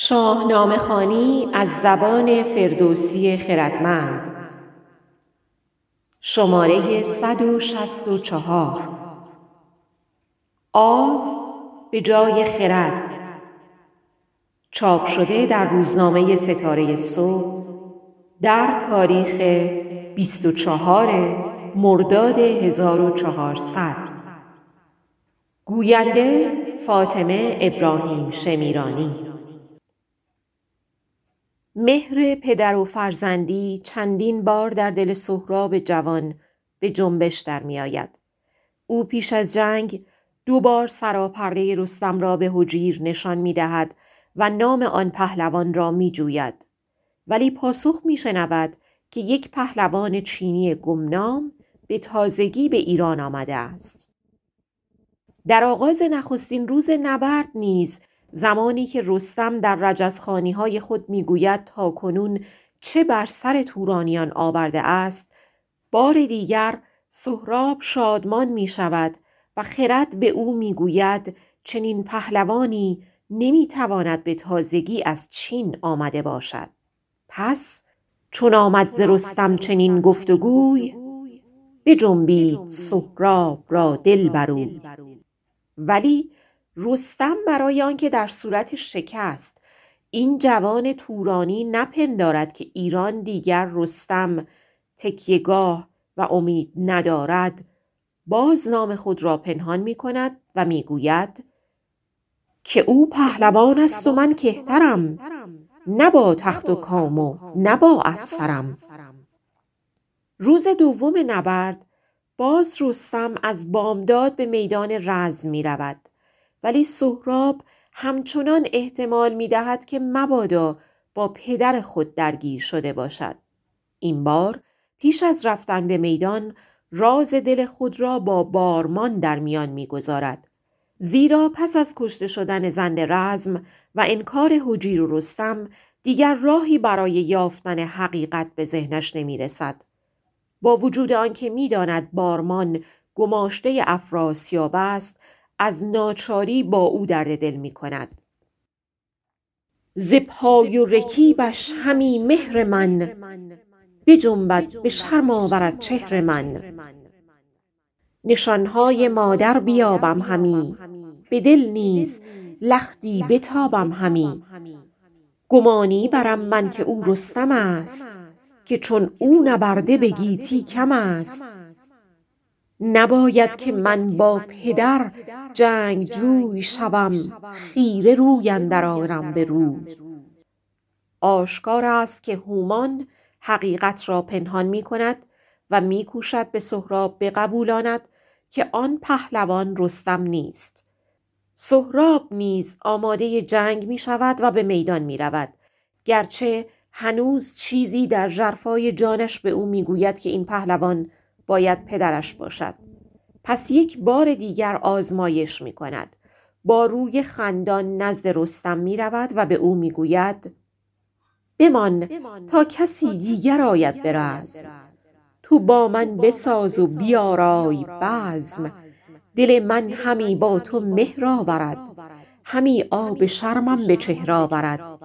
شاهنامه خوانی از زبان فردوسی خردمند. شماره 164 آز به جای خرد. چاپ شده در روزنامه ستاره صبح در تاریخ 24 مرداد 1400 گوینده فاطمه ابراهیم شمیرانی. مهر پدر و فرزندی چندین بار در دل سهراب جوان به جنبش در می آید. او پیش از جنگ دو بار سراپرده رستم را به حجیر نشان می دهد و نام آن پهلوان را می جوید. ولی پاسخ می شنود که یک پهلوان چینی گمنام به تازگی به ایران آمده است. در آغاز نخستین روز نبرد نیز زمانی که رستم در رجزخانی های خود می‌گوید تا کنون چه بر سر تورانیان آورده است بار دیگر سهراب شادمان می شود و خرد به او می‌گوید چنین پهلوانی نمی‌تواند به تازگی از چین آمده باشد. پس چون آمد ز رستم چنین گفتگوی بجنبید سهراب را دل برو. ولی رستم برای آنکه در صورت شکست. این جوان تورانی نپندارد که ایران دیگر رستم تکیگاه و امید ندارد. باز نام خود را پنهان می کند و می گوید که او پهلوان است و من کهترم. نه با تخت و کام و نه با افسرم. روز دوم نبرد باز رستم از بامداد به میدان رزم می رود ولی سهراب همچنان احتمال می دهد که مبادا با پدر خود درگیر شده باشد. این بار پیش از رفتن به میدان راز دل خود را با بارمان در میان می‌گذارد زیرا پس از کشته شدن زند رزم و انکار حجیر و رستم دیگر راهی برای یافتن حقیقت به ذهنش نمی رسد. با وجود آنکه می‌داند بارمان گماشته افراسیاب است از ناچاری با او درد دل می کند. ز پای و رکیبش همی مهر من بجنبد به شرم آورد چهر من. نشانهای مادر بیابم همی به دل نیز لختی بتابم همی. گمانی برم من که او رستم است که چون او نبرده به کم است. نباید که من با پدر جنگجوی شوم خیره روی اندر آرم به روی آشکار است که هومان حقیقت را پنهان می کند و می کوشد به سهراب بقبولاند که آن پهلوان رستم نیست. سهراب نیز آماده جنگ می شود و به میدان می رود. گرچه هنوز چیزی در جرفای جانش به او می گوید که این پهلوان باید پدرش باشد. پس یک بار دیگر آزمایش می کند. با روی خندان نزد رستم می رود و به او می گوید بمان تا کسی دیگر آید به رزم. تو با من بساز و بیارای بزم. دل من همی با تو مهر آورد. همی آب شرمم به چهره آورد.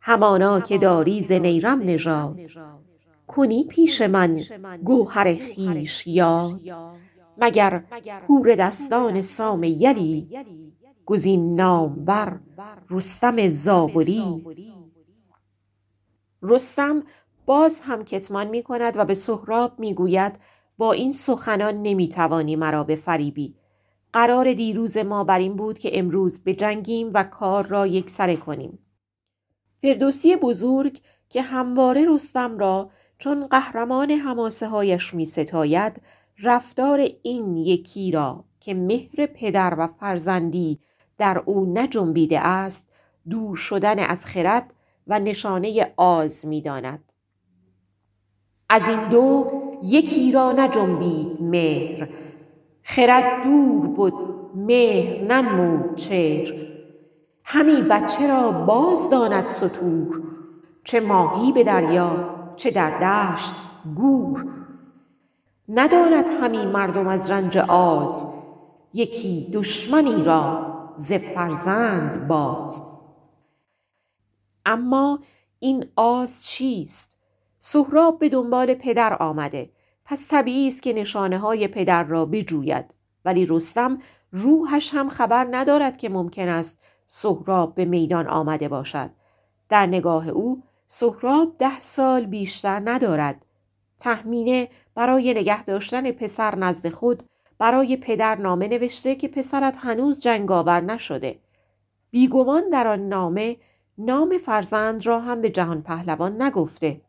همانا که داری ز نیرم نژاد. کنی پیش من گوهر خویش یاد مگر پور دستان سام یلی گزین نامور رستم زاولی. رستم باز هم کتمان می کند و به سهراب می گوید با این سخنان نمی توانی مرا بفریبی. قرار دیروز ما بر این بود که امروز بجنگیم و کار را یکسره کنیم. فردوسی بزرگ که همواره رستم را چون قهرمان حماسه هایش می ستاید رفتار این یکی را که مهر پدر و فرزندی در او نجنبیده است دور شدن از خرد و نشانه آز می داند. از این دو یکی را نجنبید مهر خرد دور بود مهر ننمود چهر همی بچه را باز داند ستور چه ماهی به دریا چه در دشت گور نداند همی مردم از رنج آز یکی دشمنی را ز فرزند باز. اما این آز چیست؟ سهراب به دنبال پدر آمده. پس طبیعی است که نشانه های پدر را بجوید. ولی رستم روحش هم خبر ندارد که ممکن است سهراب به میدان آمده باشد. در نگاه او سهراب ده سال بیشتر ندارد. تحمینه برای نگه داشتن پسر نزد خود برای پدر نامه نوشته که پسرت هنوز جنگاور نشده. بیگمان در آن نامه نام فرزند را هم به جهان پهلوان نگفته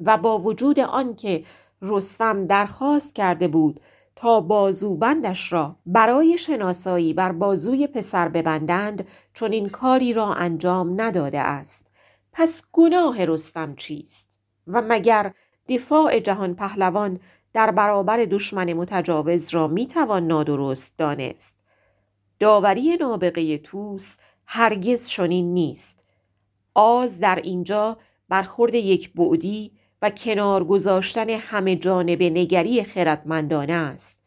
و با وجود آنکه رستم درخواست کرده بود تا بازوبندش را برای شناسایی بر بازوی پسر ببندند چون این کاری را انجام نداده است. پس گناه رستم چیست؟ و مگر دفاع جهان پهلوان در برابر دشمن متجاوز را می‌توان نادرست دانست؟ داوری نابغه توس هرگز چنین نیست. آز در اینجا برخورد یک بعدی و کنار گذاشتن همه جانب نگری خردمندانه است.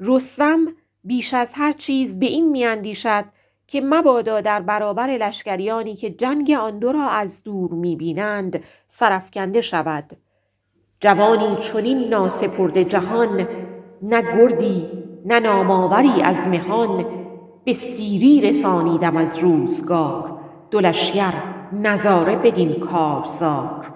رستم بیش از هر چیز به این میاندیشد که مبادا در برابر لشکریانی که جنگ آن دو را از دور می‌بینند سرفکنده شود. جوانی چنین ناسپرده جهان نه گردی نه نامآوری از مهان به سیری رسانیدم از روزگار. دو لشکر نظاره بدین کارزار.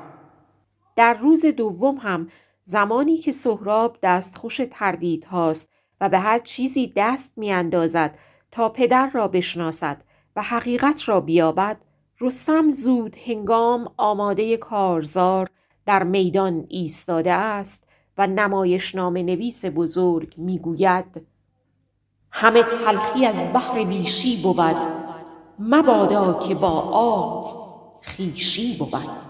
در روز دوم هم زمانی که سهراب دستخوش تردید هاست و به هر چیزی دست میاندازد تا پدر را بشناسد و حقیقت را بیابد رستم زود هنگام آماده کارزار در میدان ایستاده است و نام نویس بزرگ می‌گوید همه تلخی از بحر بیشی بود. مبادا که با آز خیشی بود.